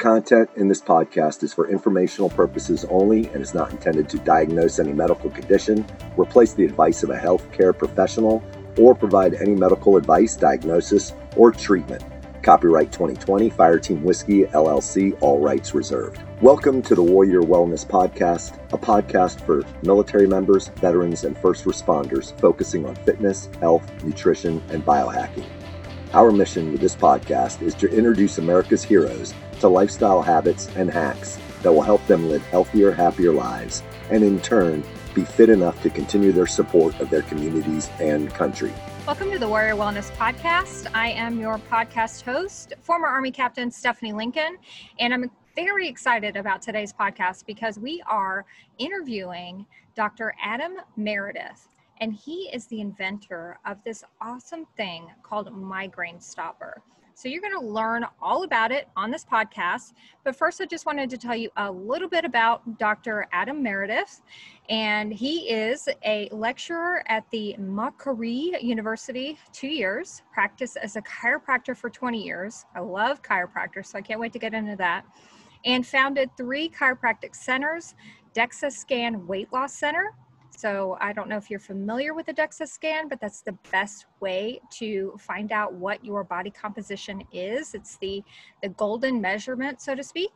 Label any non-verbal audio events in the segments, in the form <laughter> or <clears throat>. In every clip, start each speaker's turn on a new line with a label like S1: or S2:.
S1: content in this podcast is for informational purposes only and is not intended to diagnose any medical condition, replace the advice of a healthcare professional, or provide any medical advice, diagnosis, or treatment. Copyright 2020 Fireteam Whiskey LLC, all rights reserved. Welcome to the Warrior Wellness Podcast, a podcast for military members, veterans, and first responders focusing on fitness, health, nutrition, and biohacking. Our mission with this podcast is to introduce America's heroes to lifestyle habits and hacks that will help them live healthier, happier lives, and in turn, be fit enough to continue their support of their communities and country.
S2: Welcome to the Warrior Wellness Podcast. I am your podcast host, former Army Captain Stephanie Lincoln, and I'm very excited about today's podcast because we are interviewing Dr. Adam Meredith and he is the inventor of this awesome thing called Migraine Stopper. So you're going to learn all about it on this podcast. But first, I just wanted to tell you a little bit about Dr. Adam Meredith. And he is a lecturer at the Macquarie University, two years, practiced as a chiropractor for 20 years. I love chiropractors, so I can't wait to get into that. And founded three chiropractic centers DEXA Scan Weight Loss Center, so I don't know if you're familiar with the DEXA scan, but that's the best way to find out what your body composition is. It's the, the golden measurement, so to speak.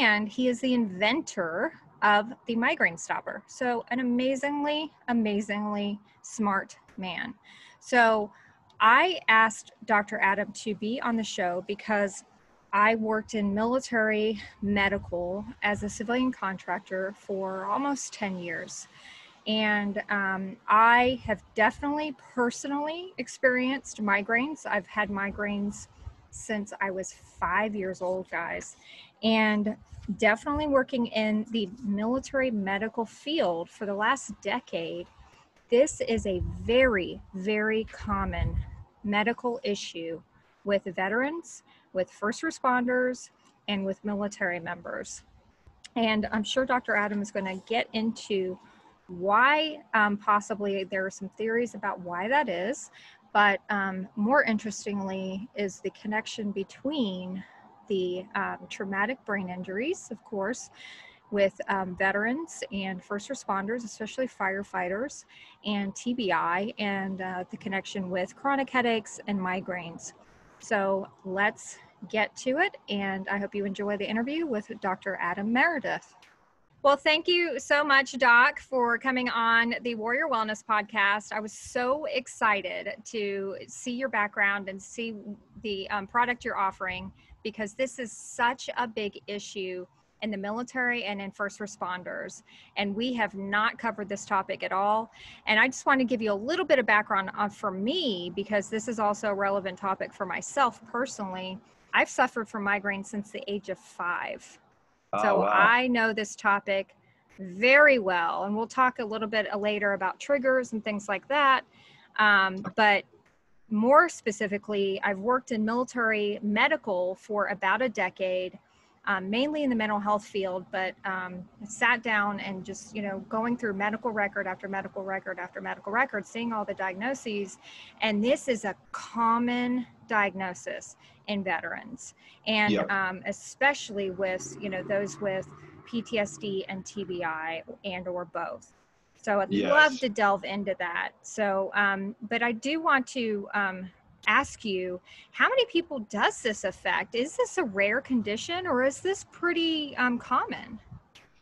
S2: And he is the inventor of the migraine stopper. So an amazingly, amazingly smart man. So I asked Dr. Adam to be on the show because I worked in military medical as a civilian contractor for almost 10 years. And um, I have definitely personally experienced migraines. I've had migraines since I was five years old, guys. And definitely working in the military medical field for the last decade, this is a very, very common medical issue with veterans, with first responders, and with military members. And I'm sure Dr. Adam is going to get into why um, possibly there are some theories about why that is but um, more interestingly is the connection between the um, traumatic brain injuries of course with um, veterans and first responders especially firefighters and tbi and uh, the connection with chronic headaches and migraines. So let's get to it and i hope you enjoy the interview with dr adam meredith well, thank you so much, Doc, for coming on the Warrior Wellness podcast. I was so excited to see your background and see the um, product you're offering because this is such a big issue in the military and in first responders. And we have not covered this topic at all. And I just want to give you a little bit of background on for me because this is also a relevant topic for myself personally. I've suffered from migraine since the age of five. Oh, so wow. I know this topic very well. And we'll talk a little bit later about triggers and things like that. Um, but more specifically, I've worked in military medical for about a decade, um, mainly in the mental health field, but um, sat down and just, you know, going through medical record after medical record after medical record, seeing all the diagnoses. And this is a common diagnosis in veterans and yep. um, especially with you know those with ptsd and tbi and or both so i'd yes. love to delve into that so um, but i do want to um, ask you how many people does this affect? Is this a rare condition or is this pretty um, common?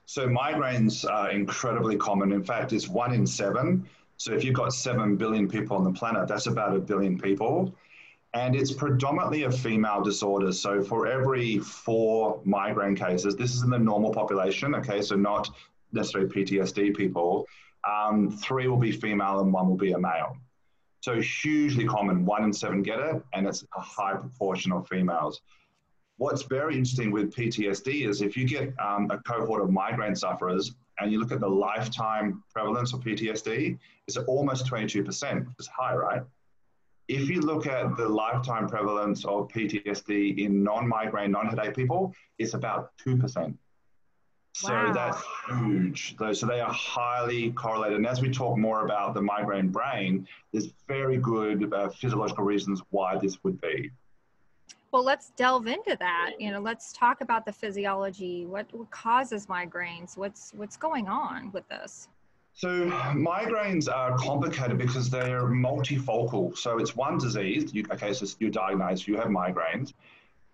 S3: So migraines are incredibly common. In fact it's one in seven. So if you've got 7 billion people on the planet that's about a billion people. And it's predominantly a female disorder. So for every four migraine cases, this is in the normal population, okay, so not necessarily PTSD people, um, three will be female and one will be a male. So hugely common, one in seven get it, and it's a high proportion of females. What's very interesting with PTSD is if you get um, a cohort of migraine sufferers and you look at the lifetime prevalence of PTSD, it's almost 22%. It's high, right? If you look at the lifetime prevalence of PTSD in non-migraine, non-headache people, it's about 2%. So wow. that's huge. So they are highly correlated. And as we talk more about the migraine brain, there's very good uh, physiological reasons why this would be.
S2: Well, let's delve into that. You know, let's talk about the physiology. What, what causes migraines? What's what's going on with this?
S3: So migraines are complicated because they're multifocal. So it's one disease. You, okay, so you're diagnosed, you have migraines,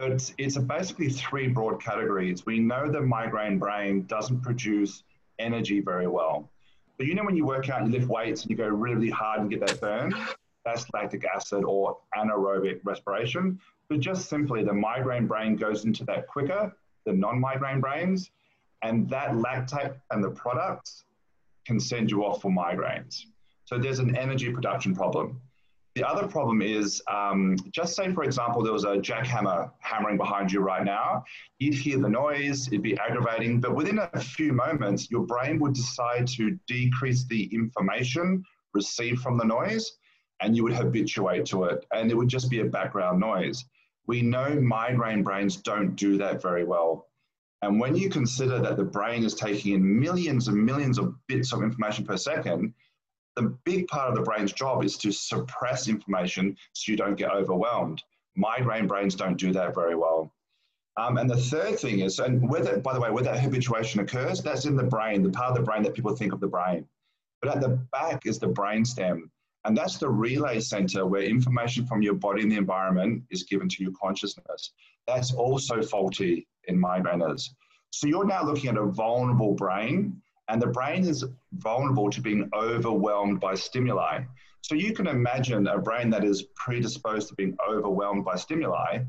S3: but it's basically three broad categories. We know the migraine brain doesn't produce energy very well. But you know when you work out, you lift weights and you go really hard and get that burn? That's lactic acid or anaerobic respiration. But just simply, the migraine brain goes into that quicker than non-migraine brains, and that lactate and the products can send you off for migraines. So there's an energy production problem. The other problem is, um, just say, for example, there was a jackhammer hammering behind you right now. You'd hear the noise, it'd be aggravating, but within a few moments, your brain would decide to decrease the information received from the noise, and you would habituate to it, and it would just be a background noise. We know migraine brains don't do that very well. And when you consider that the brain is taking in millions and millions of bits of information per second, the big part of the brain's job is to suppress information so you don't get overwhelmed. Migraine brains don't do that very well. Um, and the third thing is, and whether, by the way, where that habituation occurs, that's in the brain, the part of the brain that people think of the brain. But at the back is the brain stem. And that's the relay center where information from your body and the environment is given to your consciousness. That's also faulty in migraineurs. So you're now looking at a vulnerable brain, and the brain is vulnerable to being overwhelmed by stimuli. So you can imagine a brain that is predisposed to being overwhelmed by stimuli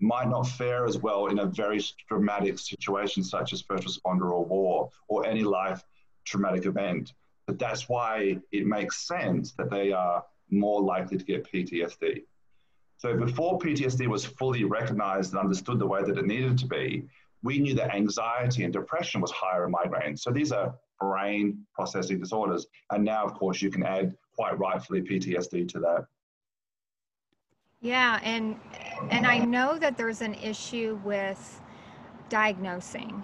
S3: might not fare as well in a very dramatic situation such as first responder or war or any life traumatic event. But that's why it makes sense that they are more likely to get PTSD. So before PTSD was fully recognized and understood the way that it needed to be, we knew that anxiety and depression was higher in migraine. So these are brain processing disorders. And now, of course, you can add quite rightfully PTSD to that.
S2: Yeah, and and I know that there's an issue with diagnosing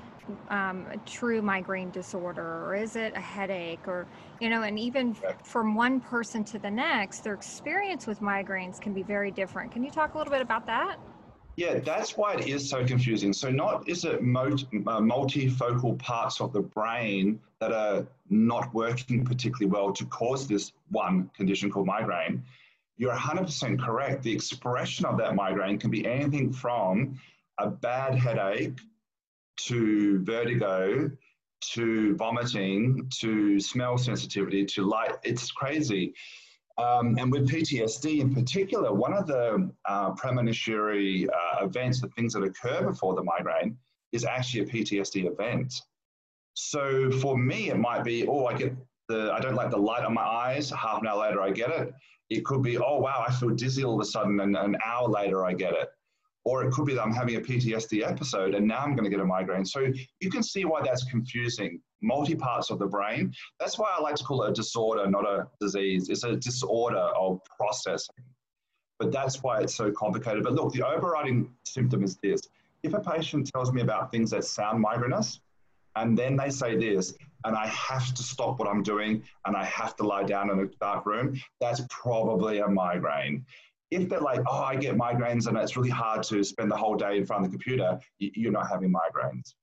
S2: um, a true migraine disorder or is it a headache or you know and even from one person to the next their experience with migraines can be very different can you talk a little bit about that
S3: yeah that's why it is so confusing so not is it uh, multifocal parts of the brain that are not working particularly well to cause this one condition called migraine you're 100% correct the expression of that migraine can be anything from a bad headache to vertigo to vomiting to smell sensitivity to light. It's crazy. Um, and with PTSD in particular, one of the uh, premonitory uh, events, the things that occur before the migraine, is actually a PTSD event. So for me, it might be, oh, I get the, I don't like the light on my eyes. Half an hour later, I get it. It could be, oh, wow, I feel dizzy all of a sudden, and an hour later, I get it. Or it could be that I'm having a PTSD episode and now I'm going to get a migraine. So you can see why that's confusing. Multi parts of the brain. That's why I like to call it a disorder, not a disease. It's a disorder of processing. But that's why it's so complicated. But look, the overriding symptom is this. If a patient tells me about things that sound migrainous, and then they say this, and I have to stop what I'm doing and I have to lie down in a dark room, that's probably a migraine if they're like, oh, I get migraines and it's really hard to spend the whole day in front of the computer, you're not having migraines.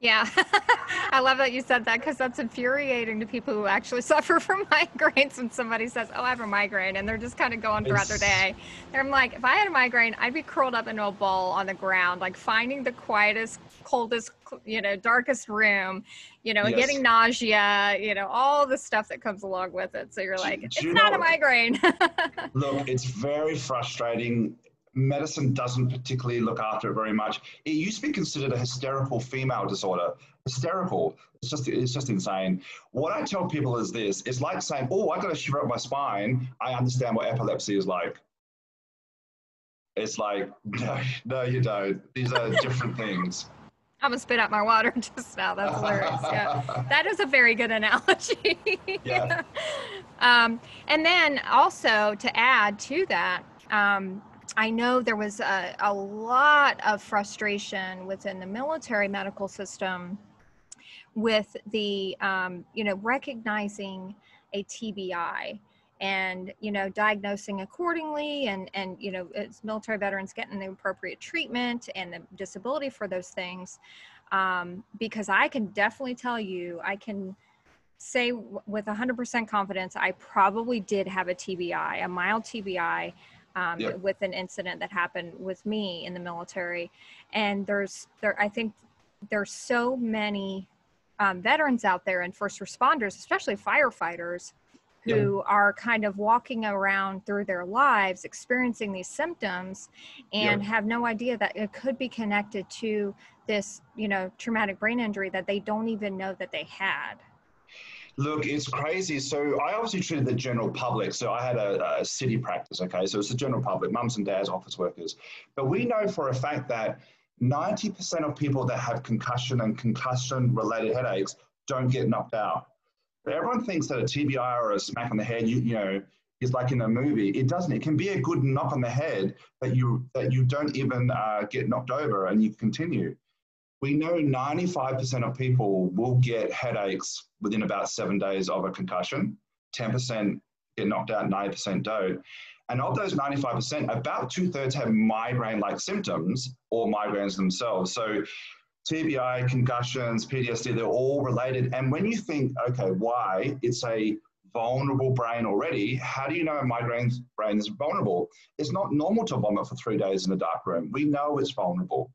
S2: Yeah, <laughs> I love that you said that because that's infuriating to people who actually <laughs> suffer from <laughs> migraines when somebody says, Oh, I have a migraine, and they're just kind of going throughout it's... their day. And I'm like, if I had a migraine, I'd be curled up in a ball on the ground, like finding the quietest, coldest, you know, darkest room, you know, yes. getting nausea, you know, all the stuff that comes along with it. So you're like, do, it's do not know, a migraine. <laughs>
S3: look, it's very frustrating medicine doesn't particularly look after it very much. It used to be considered a hysterical female disorder. Hysterical. It's just it's just insane. What I tell people is this: it's like saying, "Oh, I got a shiver up my spine. I understand what epilepsy is like." It's like, <laughs> no, no, you don't. These are different things.
S2: I'm gonna spit out my water <laughs> just now. That's hilarious. Yeah, <laughs> that is a very good analogy. yeah. <laughs> um, and then also to add to that, um, I know there was a, a lot of frustration within the military medical system with the, um, you know, recognizing a TBI and you know diagnosing accordingly and and you know as military veterans getting the appropriate treatment and the disability for those things um, because i can definitely tell you i can say w- with 100% confidence i probably did have a tbi a mild tbi um,
S3: Yep.
S2: with an incident that happened with me in the military and there's there i think there's so many um, veterans out there and first responders especially firefighters who are kind of walking around through their lives experiencing these symptoms and
S3: Yeah.
S2: have no idea that it could be connected to this you know traumatic brain injury that they don't even know that they had
S3: Look, it's crazy. So I obviously treated the general public. So I had a, a city practice, okay? So it's the general public, mums and dads, office workers. But we know for a fact that 90% of people that have concussion and concussion related headaches don't get knocked out. Everyone thinks that a TBI or a smack on the head, you, you know, is like in a movie. It doesn't. It can be a good knock on the head that you that you don't even uh, get knocked over and you continue. We know 95% of people will get headaches within about seven days of a concussion. 10% get knocked out, 90% don't. And of those 95%, about two thirds have migraine like symptoms or migraines themselves. So TBI, concussions, PTSD, they're all related. And when you think, okay, why? It's a vulnerable brain already. How do you know migraine brain is vulnerable? It's not normal to vomit for three days in a dark room. We know it's vulnerable.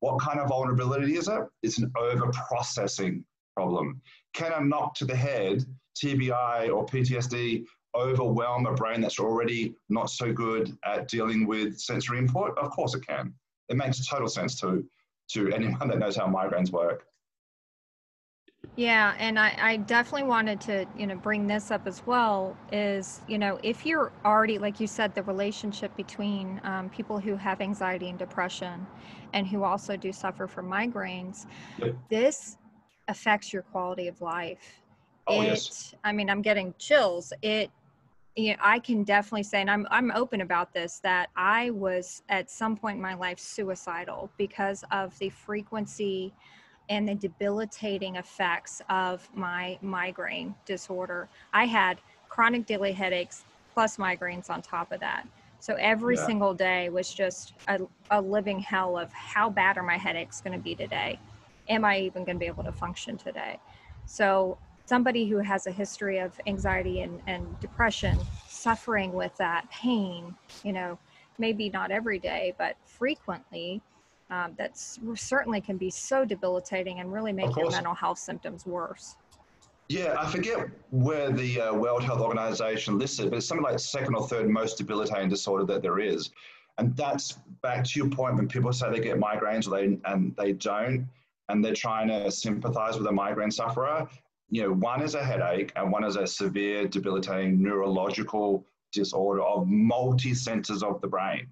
S3: What kind of vulnerability is it? It's an over processing problem. Can a knock to the head, TBI or PTSD, overwhelm a brain that's already not so good at dealing with sensory input? Of course it can. It makes total sense to, to anyone that knows how migraines work.
S2: Yeah, and I, I definitely wanted to, you know, bring this up as well. Is you know, if you're already, like you said, the relationship between um, people who have anxiety and depression, and who also do suffer from migraines,
S3: Yep.
S2: this affects your quality of life.
S3: Oh,
S2: it,
S3: yes.
S2: I mean, I'm getting chills. It, you know, I can definitely say, and I'm I'm open about this, that I was at some point in my life suicidal because of the frequency and the debilitating effects of my migraine disorder. I had chronic daily headaches plus migraines on top of that. So every
S3: Yeah.
S2: single day was just a, a living hell of how bad are my headaches going to be today? Am I even going to be able to function today? So somebody who has a history of anxiety and, and depression suffering with that pain, you know, maybe not every day, but frequently, um, that's certainly can be so debilitating and really make your mental health symptoms worse.
S3: Yeah, I forget where the uh, World Health Organization lists it, but it's something like second or third most debilitating disorder that there is. And that's back to your point when people say they get migraines or they and they don't, and they're trying to sympathize with a migraine sufferer. You know, one is a headache and one is a severe debilitating neurological disorder of multi centers of the brain.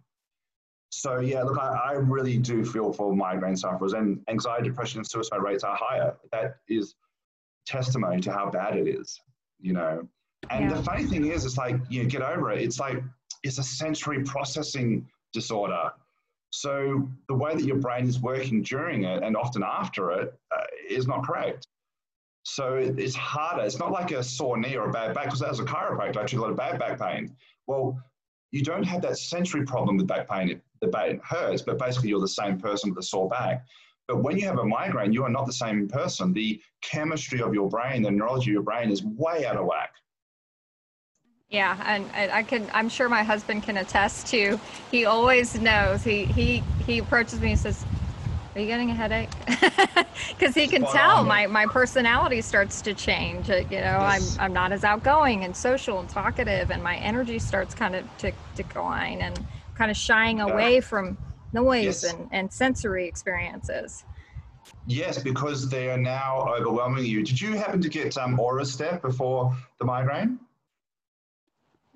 S3: So yeah, look, I, I really do feel for migraine sufferers and anxiety, depression, and suicide rates are higher. That is testimony to how bad it is, you know. And
S2: Yeah.
S3: the funny thing is, it's like you know, get over it. It's like it's a sensory processing disorder. So the way that your brain is working during it and often after it uh, is not correct. So it's harder. It's not like a sore knee or a bad back, because as a chiropractor, I treat a lot of bad back pain. Well, you don't have that sensory problem with back pain. The back hurts, but basically you're the same person with a sore back. But when you have a migraine, you are not the same person. The chemistry of your brain, the neurology of your brain is way out of whack.
S2: Yeah, and, and I can. I'm sure my husband can attest to. He always knows. He he he approaches me and says, "Are you getting a headache?" <laughs> Because he can
S3: Spot
S2: tell
S3: on.
S2: my my personality starts to change. Uh, You know,
S3: Yes.
S2: I'm I'm not as outgoing and social and talkative, and my energy starts kind of to decline and kind of shying
S3: Yeah.
S2: away from noise
S3: Yes.
S2: and and sensory experiences.
S3: Yes, because they are now overwhelming you. Did you happen to get um, Aura Step before the migraine?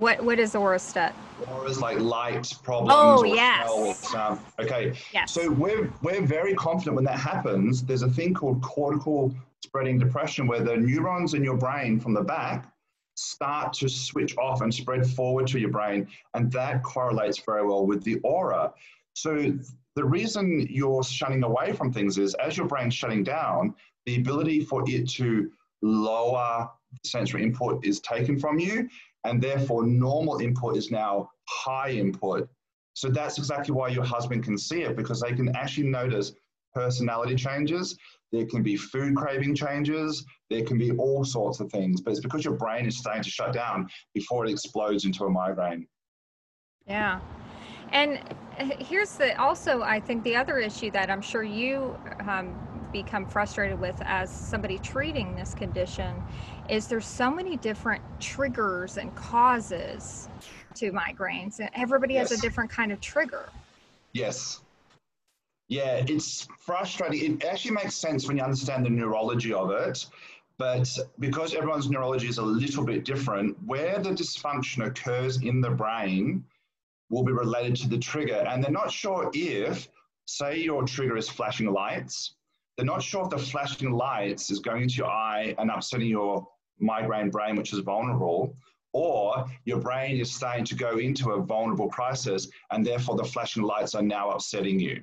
S2: What what is Orostet?
S3: Aura's like light problems.
S2: Oh, yes.
S3: Okay,
S2: Yes.
S3: So we're we're very confident when that happens. There's a thing called cortical spreading depression, where the neurons in your brain from the back start to switch off and spread forward to your brain, and that correlates very well with the aura. So the reason you're shutting away from things is as your brain's shutting down, the ability for it to lower sensory input is taken from you, and therefore normal input is now high input. So that's exactly why your husband can see it because they can actually notice personality changes. There can be food craving changes. There can be all sorts of things, but it's because your brain is starting to shut down before it explodes into a migraine.
S2: Yeah. And here's the also, I think the other issue that I'm sure you um, become frustrated with as somebody treating this condition is there's so many different triggers and causes to migraines. Everybody yes. has a different kind of trigger.
S3: Yes. Yeah, it's frustrating. It actually makes sense when you understand the neurology of it. But because everyone's neurology is a little bit different, where the dysfunction occurs in the brain will be related to the trigger. And they're not sure if, say, your trigger is flashing lights, they're not sure if the flashing lights is going into your eye and upsetting your migraine brain, which is vulnerable, or your brain is starting to go into a vulnerable crisis and therefore the flashing lights are now upsetting you.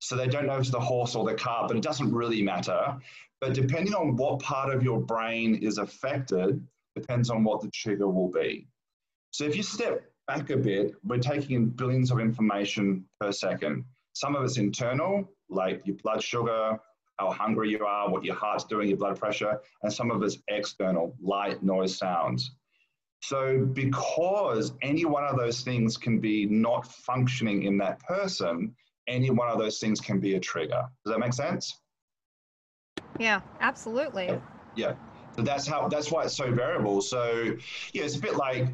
S3: So they don't know if it's the horse or the car, but it doesn't really matter. But depending on what part of your brain is affected, depends on what the trigger will be. So if you step back a bit, we're taking in billions of information per second. Some of it's internal, like your blood sugar, how hungry you are, what your heart's doing, your blood pressure, and some of it's external, light, noise, sounds. So, because any one of those things can be not functioning in that person, any one of those things can be a trigger. Does that make sense?
S2: Yeah, absolutely.
S3: Yeah. So that's how that's why it's so variable. So yeah, it's a bit like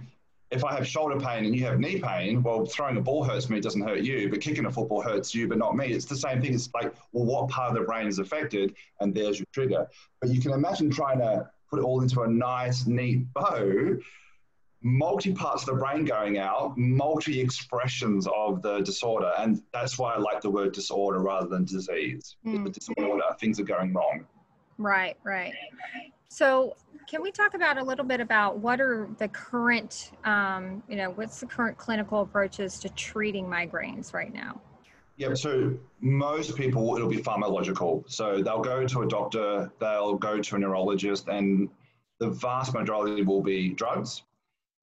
S3: if I have shoulder pain and you have knee pain, well, throwing a ball hurts me, it doesn't hurt you, but kicking a football hurts you, but not me. It's the same thing. It's like, well, what part of the brain is affected? And there's your trigger. But you can imagine trying to put it all into a nice, neat bow, multi parts of the brain going out, multi expressions of the disorder. And that's why I like the word disorder rather than disease. Mm. The disorder, things are going wrong.
S2: Right, right. So, can we talk about a little bit about what are the current, um, you know, what's the current clinical approaches to treating migraines right now?
S3: Yeah, so most people, it'll be pharmacological. So they'll go to a doctor, they'll go to a neurologist, and the vast majority will be drugs.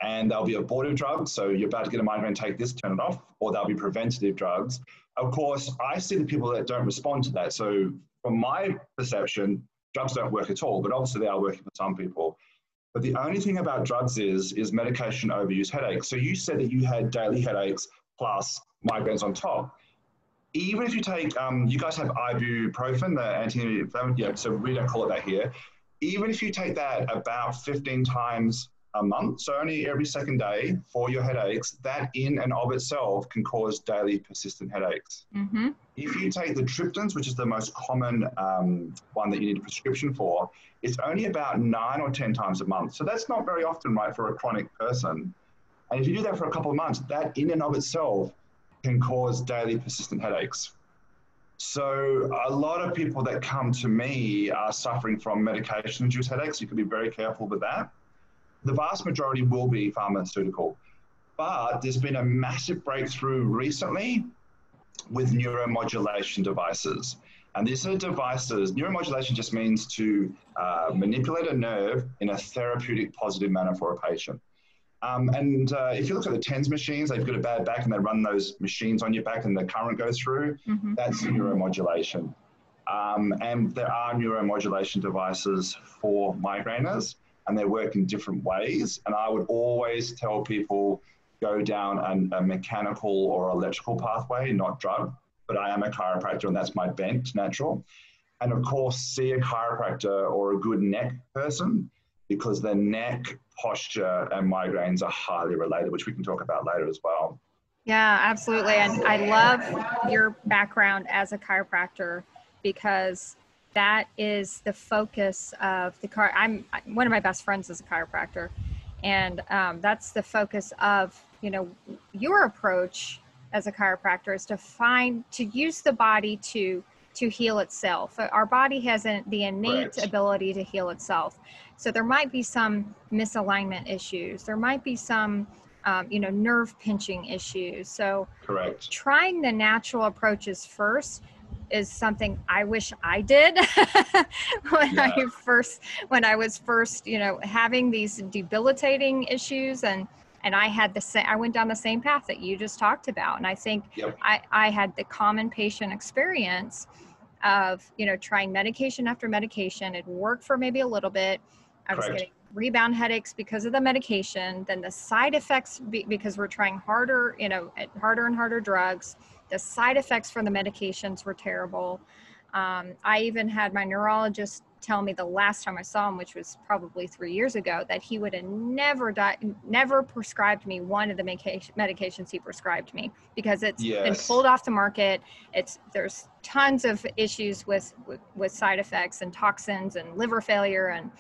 S3: And they'll be abortive drugs. So you're about to get a migraine, take this, turn it off, or they'll be preventative drugs. Of course, I see the people that don't respond to that. So from my perception, drugs don't work at all, but obviously they are working for some people. But the only thing about drugs is is medication overuse headaches. So you said that you had daily headaches plus migraines on top. Even if you take, um, you guys have ibuprofen, the anti-inflammatory, yeah, so we don't call it that here. Even if you take that about 15 times a month, so only every second day for your headaches, that in and of itself can cause daily persistent headaches. Mm-hmm. If you take the triptans, which is the most common um, one that you need a prescription for, it's only about nine or 10 times a month. So that's not very often, right, for a chronic person. And if you do that for a couple of months, that in and of itself can cause daily persistent headaches. So a lot of people that come to me are suffering from medication-induced headaches. You can be very careful with that the vast majority will be pharmaceutical. But there's been a massive breakthrough recently with neuromodulation devices. And these are devices, neuromodulation just means to uh, manipulate a nerve in a therapeutic, positive manner for a patient. Um, and uh, if you look at the TENS machines, they've got a bad back and they run those machines on your back and the current goes through. Mm-hmm. That's neuromodulation. Um, and there are neuromodulation devices for migraineurs and they work in different ways. And I would always tell people go down a, mechanical or electrical pathway, not drug. But I am a chiropractor, and that's my bent, natural. And of course, see a chiropractor or a good neck person because the neck posture and migraines are highly related, which we can talk about later as well.
S2: Yeah, absolutely. And I love your background as a chiropractor because that is the focus of the car. I'm one of my best friends is a chiropractor, and um, that's the focus of you know your approach as a chiropractor is to find to use the body to to heal itself. Our body has an, the innate right. ability to heal itself. So there might be some misalignment issues. There might be some um, you know nerve pinching issues. So
S3: correct.
S2: Trying the natural approaches first is something I wish I did <laughs> when yeah. I first when I was first, you know, having these debilitating issues and and I had the same I went down the same path that you just talked about. And I think yep. I, I had the common patient experience of, you know, trying medication after medication. It worked for maybe a little bit. I was getting rebound headaches because of the medication, then the side effects be, because we're trying harder, you know, harder and harder drugs. The side effects from the medications were terrible. Um, I even had my neurologist tell me the last time I saw him, which was probably three years ago, that he would have never di- never prescribed me one of the medication medications he prescribed me because it's yes. been pulled off the market. It's there's tons of issues with, with, with side effects and toxins and liver failure and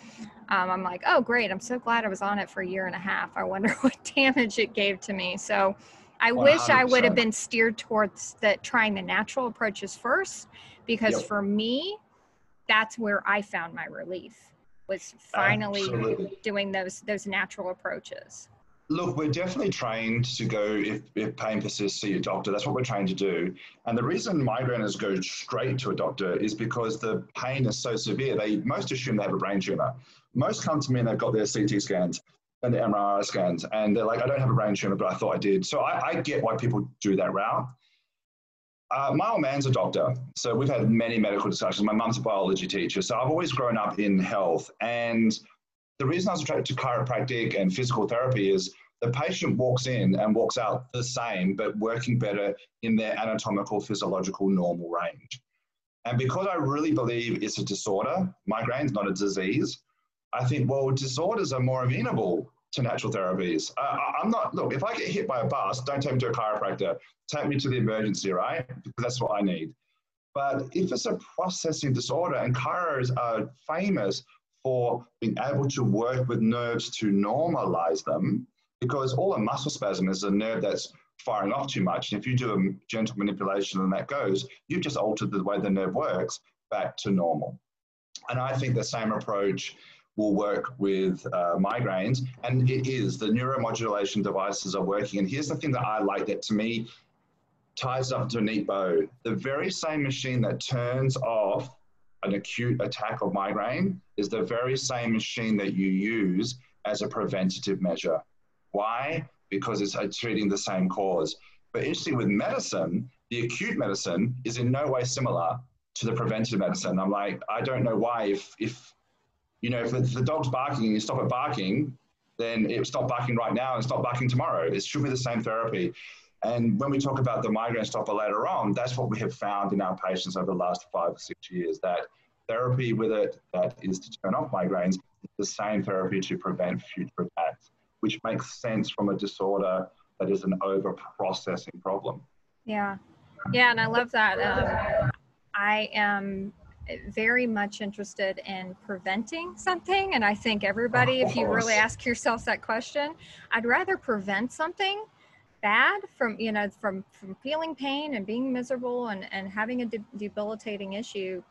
S2: um, I'm like, oh great, I'm so glad I was on it for a year and a half. I wonder <laughs> what damage it gave to me. So I 100%. wish I would have been steered towards that trying the natural approaches first because yep. for me that's where I found my relief was finally Absolutely. doing those those natural approaches.
S3: Look, we're definitely trained to go if, if pain persists, see a doctor. That's what we're trained to do. And the reason migraineurs go straight to a doctor is because the pain is so severe. They most assume they have a brain tumor. Most come to me and they've got their CT scans and the MRI scans, and they're like, I don't have a brain tumor, but I thought I did. So I, I get why people do that route. Uh, my old man's a doctor, so we've had many medical discussions. My mum's a biology teacher, so I've always grown up in health. And the reason I was attracted to chiropractic and physical therapy is the patient walks in and walks out the same, but working better in their anatomical, physiological, normal range. And because I really believe it's a disorder, migraine's not a disease, I think, well, disorders are more amenable to natural therapies. Uh, I'm not, look, if I get hit by a bus, don't take me to a chiropractor, take me to the emergency, right? Because that's what I need. But if it's a processing disorder, and chiros are famous for being able to work with nerves to normalize them, because all a muscle spasm is a nerve that's firing off too much. And if you do a gentle manipulation and that goes, you've just altered the way the nerve works back to normal. And I think the same approach will work with uh, migraines. And it is, the neuromodulation devices are working. And here's the thing that I like that to me ties up to a neat bow. The very same machine that turns off an acute attack of migraine is the very same machine that you use as a preventative measure. Why? Because it's treating the same cause. But interesting with medicine, the acute medicine is in no way similar to the preventive medicine. I'm like, I don't know why if if you know, if the dog's barking and you stop it barking, then it stop barking right now and stop barking tomorrow. It should be the same therapy. And when we talk about the migraine stopper later on, that's what we have found in our patients over the last five or six years that therapy with it that is to turn off migraines is the same therapy to prevent future attacks, which makes sense from a disorder that is an over processing problem.
S2: Yeah. Yeah. And I love that. Um, I am very much interested in preventing something. And I think everybody, if you really ask yourself that question, I'd rather prevent something bad from, you know, from, from feeling pain and being miserable and, and having a de- debilitating issue.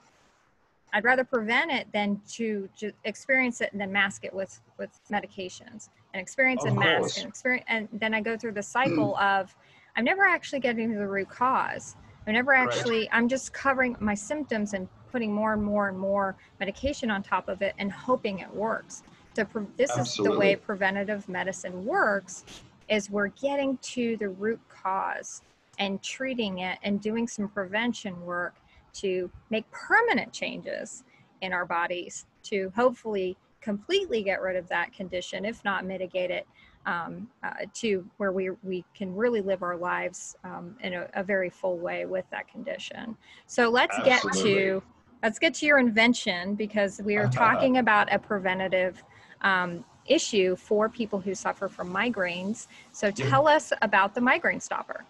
S2: I'd rather prevent it than to experience it and then mask it with, with medications and experience of and course. mask and experience. And then I go through the <clears throat> cycle of, I'm never actually getting to the root cause. I'm never actually, right. I'm just covering my symptoms and putting more and more and more medication on top of it and hoping it works. So pre- this Absolutely. is the way preventative medicine works is we're getting to the root cause and treating it and doing some prevention work to make permanent changes in our bodies to hopefully completely get rid of that condition if not mitigate it um, uh, to where we, we can really live our lives um, in a, a, very full way with that condition so let's Absolutely. get to let's get to your invention because we are uh-huh. talking about a preventative um, issue for people who suffer from migraines. So tell yeah. us about the migraine stopper.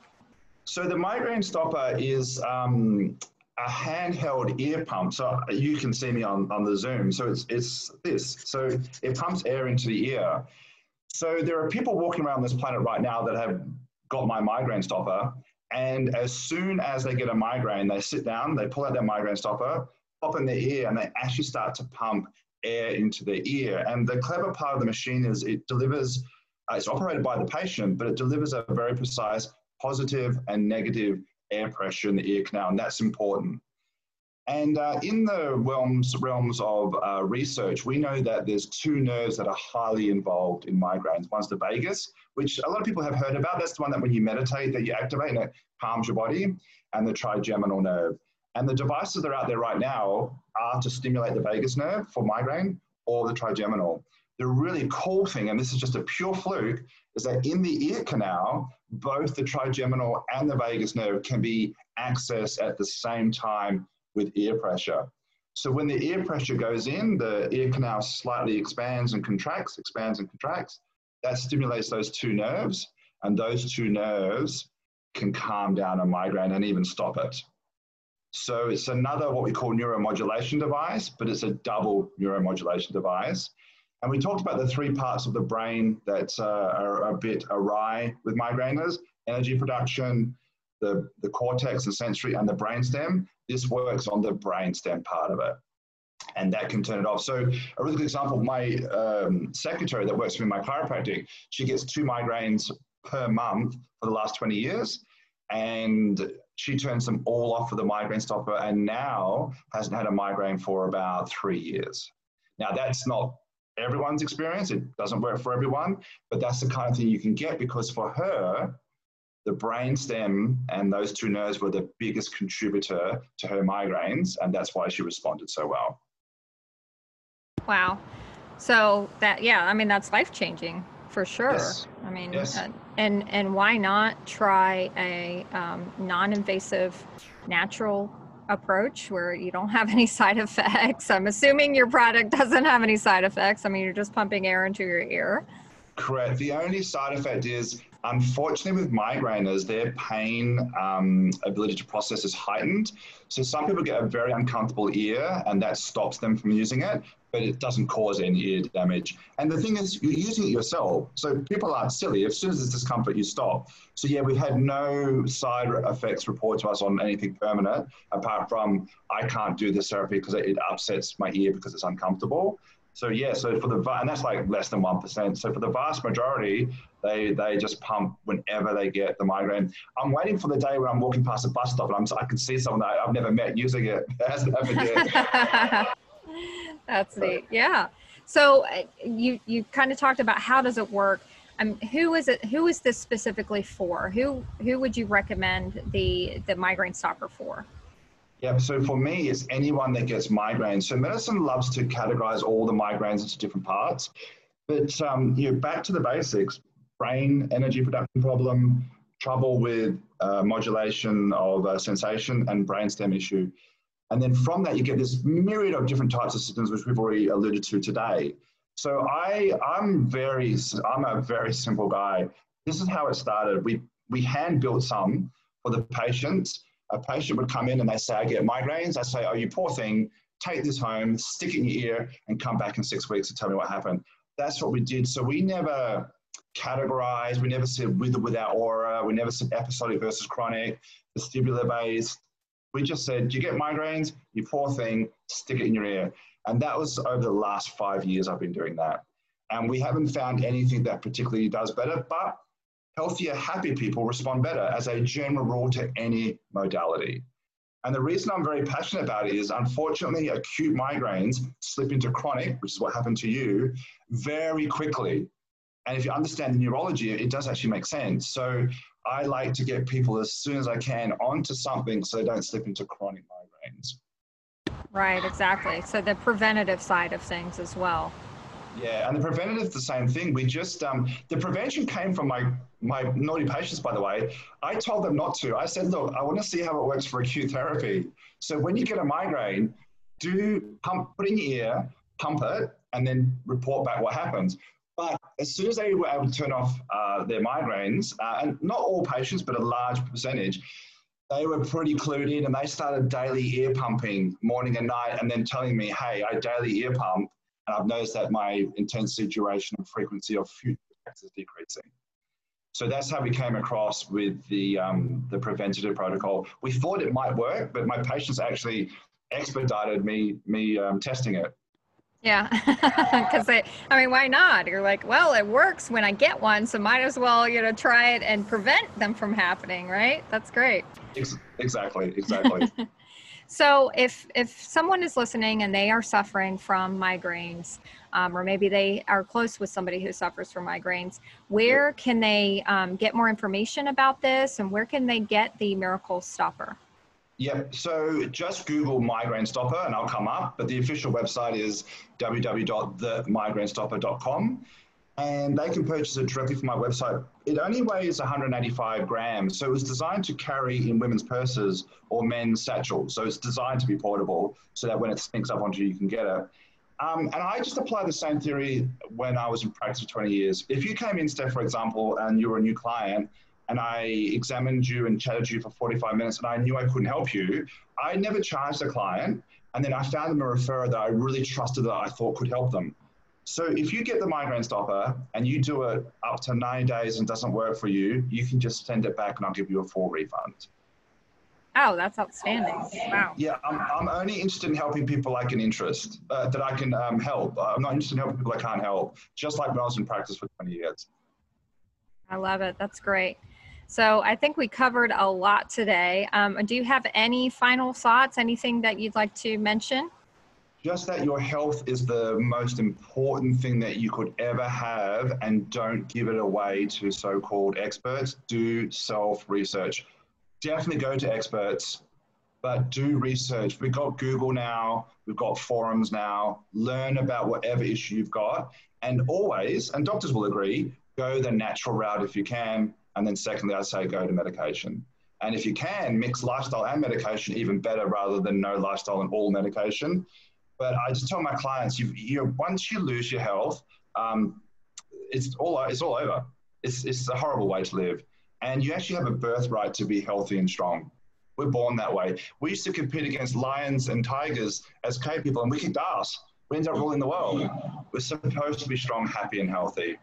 S3: So the migraine stopper is um, a handheld ear pump. So you can see me on, on the Zoom. So it's, it's this. So it pumps air into the ear. So there are people walking around this planet right now that have got my migraine stopper. And as soon as they get a migraine, they sit down, they pull out their migraine stopper, pop in their ear and they actually start to pump air into their ear. And the clever part of the machine is it delivers, uh, it's operated by the patient, but it delivers a very precise positive and negative air pressure in the ear canal. And that's important. And uh, in the realms, realms of uh, research, we know that there's two nerves that are highly involved in migraines. One's the vagus, which a lot of people have heard about. That's the one that when you meditate, that you activate and it calms your body, and the trigeminal nerve. And the devices that are out there right now are to stimulate the vagus nerve for migraine or the trigeminal. The really cool thing, and this is just a pure fluke, is that in the ear canal, both the trigeminal and the vagus nerve can be accessed at the same time with ear pressure. So when the ear pressure goes in, the ear canal slightly expands and contracts, expands and contracts. That stimulates those two nerves, and those two nerves can calm down a migraine and even stop it. So it's another what we call neuromodulation device, but it's a double neuromodulation device. And we talked about the three parts of the brain that uh, are a bit awry with migraineurs energy production, the, the cortex and sensory, and the brainstem. This works on the brainstem part of it. And that can turn it off. So, a really good example my um, secretary that works for me, my chiropractic, she gets two migraines per month for the last 20 years. And she turns them all off with a migraine stopper and now hasn't had a migraine for about three years. Now, that's not everyone's experience. It doesn't work for everyone, but that's the kind of thing you can get because for her, the brainstem and those two nerves were the biggest contributor to her migraines, and that's why she responded so well.
S2: Wow. So that yeah, I mean that's life changing for sure.
S3: Yes.
S2: I mean,
S3: Yes.
S2: uh, and and why not try a um, non-invasive, natural approach where you don't have <laughs> any side effects? I'm assuming your product doesn't have any side effects. I mean, you're just pumping air into your ear.
S3: Correct. The only side effect is, unfortunately, with migraineurs, their pain um, ability to process is heightened. So some people get a very uncomfortable ear, and that stops them from using it, but it doesn't cause any ear damage. And the thing is, you're using it yourself. So people aren't silly. As soon as there's discomfort, you stop. So yeah, we've had no side effects reported to us on anything permanent, apart from I can't do this therapy because it upsets my ear because it's uncomfortable. So yeah, so for the and that's like less than one percent. So for the vast majority, they they just pump whenever they get the migraine. I'm waiting for the day when I'm walking past a bus stop and I'm I can see someone that I've never met using it. <laughs> Hasn't happened yet. <laughs>
S2: That's neat. Yeah. So uh, you you kind of talked about how does it work. Um, who is it? Who is this specifically for? Who who would you recommend the the migraine stopper for?
S3: Yeah, so for me, it's anyone that gets migraines. So medicine loves to categorize all the migraines into different parts, but um, you know, back to the basics: brain energy production problem, trouble with uh, modulation of uh, sensation, and brainstem issue. And then from that, you get this myriad of different types of systems, which we've already alluded to today. So I, I'm very, I'm a very simple guy. This is how it started. We we hand built some for the patients. A patient would come in and they say, "I get migraines." I say, "Oh, you poor thing. Take this home, stick it in your ear, and come back in six weeks and tell me what happened." That's what we did. So we never categorized. We never said with or without aura. We never said episodic versus chronic, vestibular based. We just said, you get migraines, you poor thing, stick it in your ear. And that was over the last five years I've been doing that. And we haven't found anything that particularly does better, but healthier, happy people respond better as a general rule to any modality. And the reason I'm very passionate about it is unfortunately, acute migraines slip into chronic, which is what happened to you, very quickly. And if you understand the neurology, it does actually make sense. So I like to get people as soon as I can onto something so they don't slip into chronic migraines.
S2: Right, exactly. So the preventative side of things as well.
S3: Yeah, and the preventative the same thing. We just um, the prevention came from my my naughty patients, by the way. I told them not to. I said, look, I want to see how it works for acute therapy. So when you get a migraine, do pump, put in your ear, pump it, and then report back what happens. But as soon as they were able to turn off uh, their migraines, uh, and not all patients, but a large percentage, they were pretty clued in and they started daily ear pumping morning and night and then telling me, hey, I daily ear pump and I've noticed that my intensity, duration, and frequency of future attacks is decreasing. So that's how we came across with the, um, the preventative protocol. We thought it might work, but my patients actually expedited me, me um, testing it.
S2: Yeah, <laughs> because I, I mean, why not? You're like, well, it works when I get one, so might as well, you know, try it and prevent them from happening, right? That's great.
S3: Exactly, exactly. <laughs>
S2: so, if if someone is listening and they are suffering from migraines, um, or maybe they are close with somebody who suffers from migraines, where can they um, get more information about this, and where can they get the Miracle Stopper?
S3: Yep. So just Google migraine stopper and I'll come up. But the official website is www.themigrainestopper.com. And they can purchase it directly from my website. It only weighs 185 grams. So it was designed to carry in women's purses or men's satchels. So it's designed to be portable so that when it sneaks up onto you, you can get it. Um, and I just apply the same theory when I was in practice for 20 years. If you came in, Steph, for example, and you were a new client and I examined you and chatted to you for 45 minutes and I knew I couldn't help you, I never charged a client. And then I found them a referrer that I really trusted that I thought could help them. So if you get the migraine stopper and you do it up to 90 days and doesn't work for you, you can just send it back and I'll give you a full refund.
S2: Oh, that's outstanding. Wow.
S3: Yeah, I'm, I'm only interested in helping people I can interest, uh, that I can um, help. I'm not interested in helping people I can't help, just like when I was in practice for 20 years.
S2: I love it. That's great. So I think we covered a lot today. Um, do you have any final thoughts, anything that you'd like to mention?
S3: Just that your health is the most important thing that you could ever have, and don't give it away to so called experts. Do self research. Definitely go to experts, but do research. We've got Google now, we've got forums now. Learn about whatever issue you've got. And always, and doctors will agree, go the natural route if you can and then secondly, I'd say go to medication. And if you can, mix lifestyle and medication even better rather than no lifestyle and all medication. But I just tell my clients, you, you once you lose your health, um, it's all it's all over. It's it's a horrible way to live, and you actually have a birthright to be healthy and strong. We're born that way. We used to compete against lions and tigers as cave people, and we kicked ass. We ended up ruling the world. We're supposed to be strong, happy, and healthy.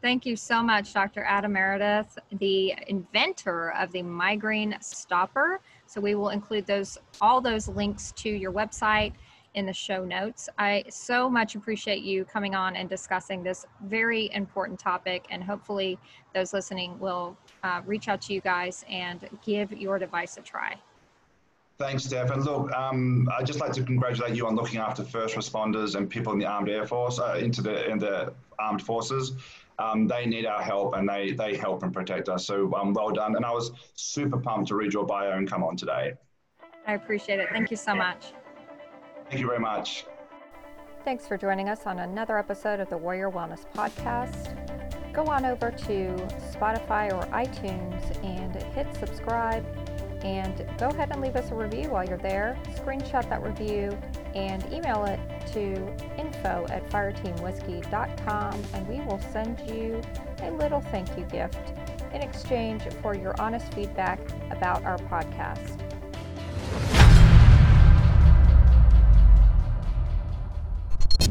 S2: Thank you so much, Dr. Adam Meredith, the inventor of the migraine stopper. So we will include those all those links to your website in the show notes. I so much appreciate you coming on and discussing this very important topic, and hopefully, those listening will uh, reach out to you guys and give your device a try.
S3: Thanks, Steph. And look, um, I'd just like to congratulate you on looking after first responders and people in the armed air force, uh, into the in the armed forces um, they need our help and they, they help and protect us. So um, well done. And I was super pumped to read your bio and come on today.
S2: I appreciate it. Thank you so much.
S3: Thank you very much.
S2: Thanks for joining us on another episode of the Warrior Wellness Podcast. Go on over to Spotify or iTunes and hit subscribe and go ahead and leave us a review while you're there. Screenshot that review and email it to info at fireteamwhiskey.com and we will send you a little thank you gift in exchange for your honest feedback about our podcast.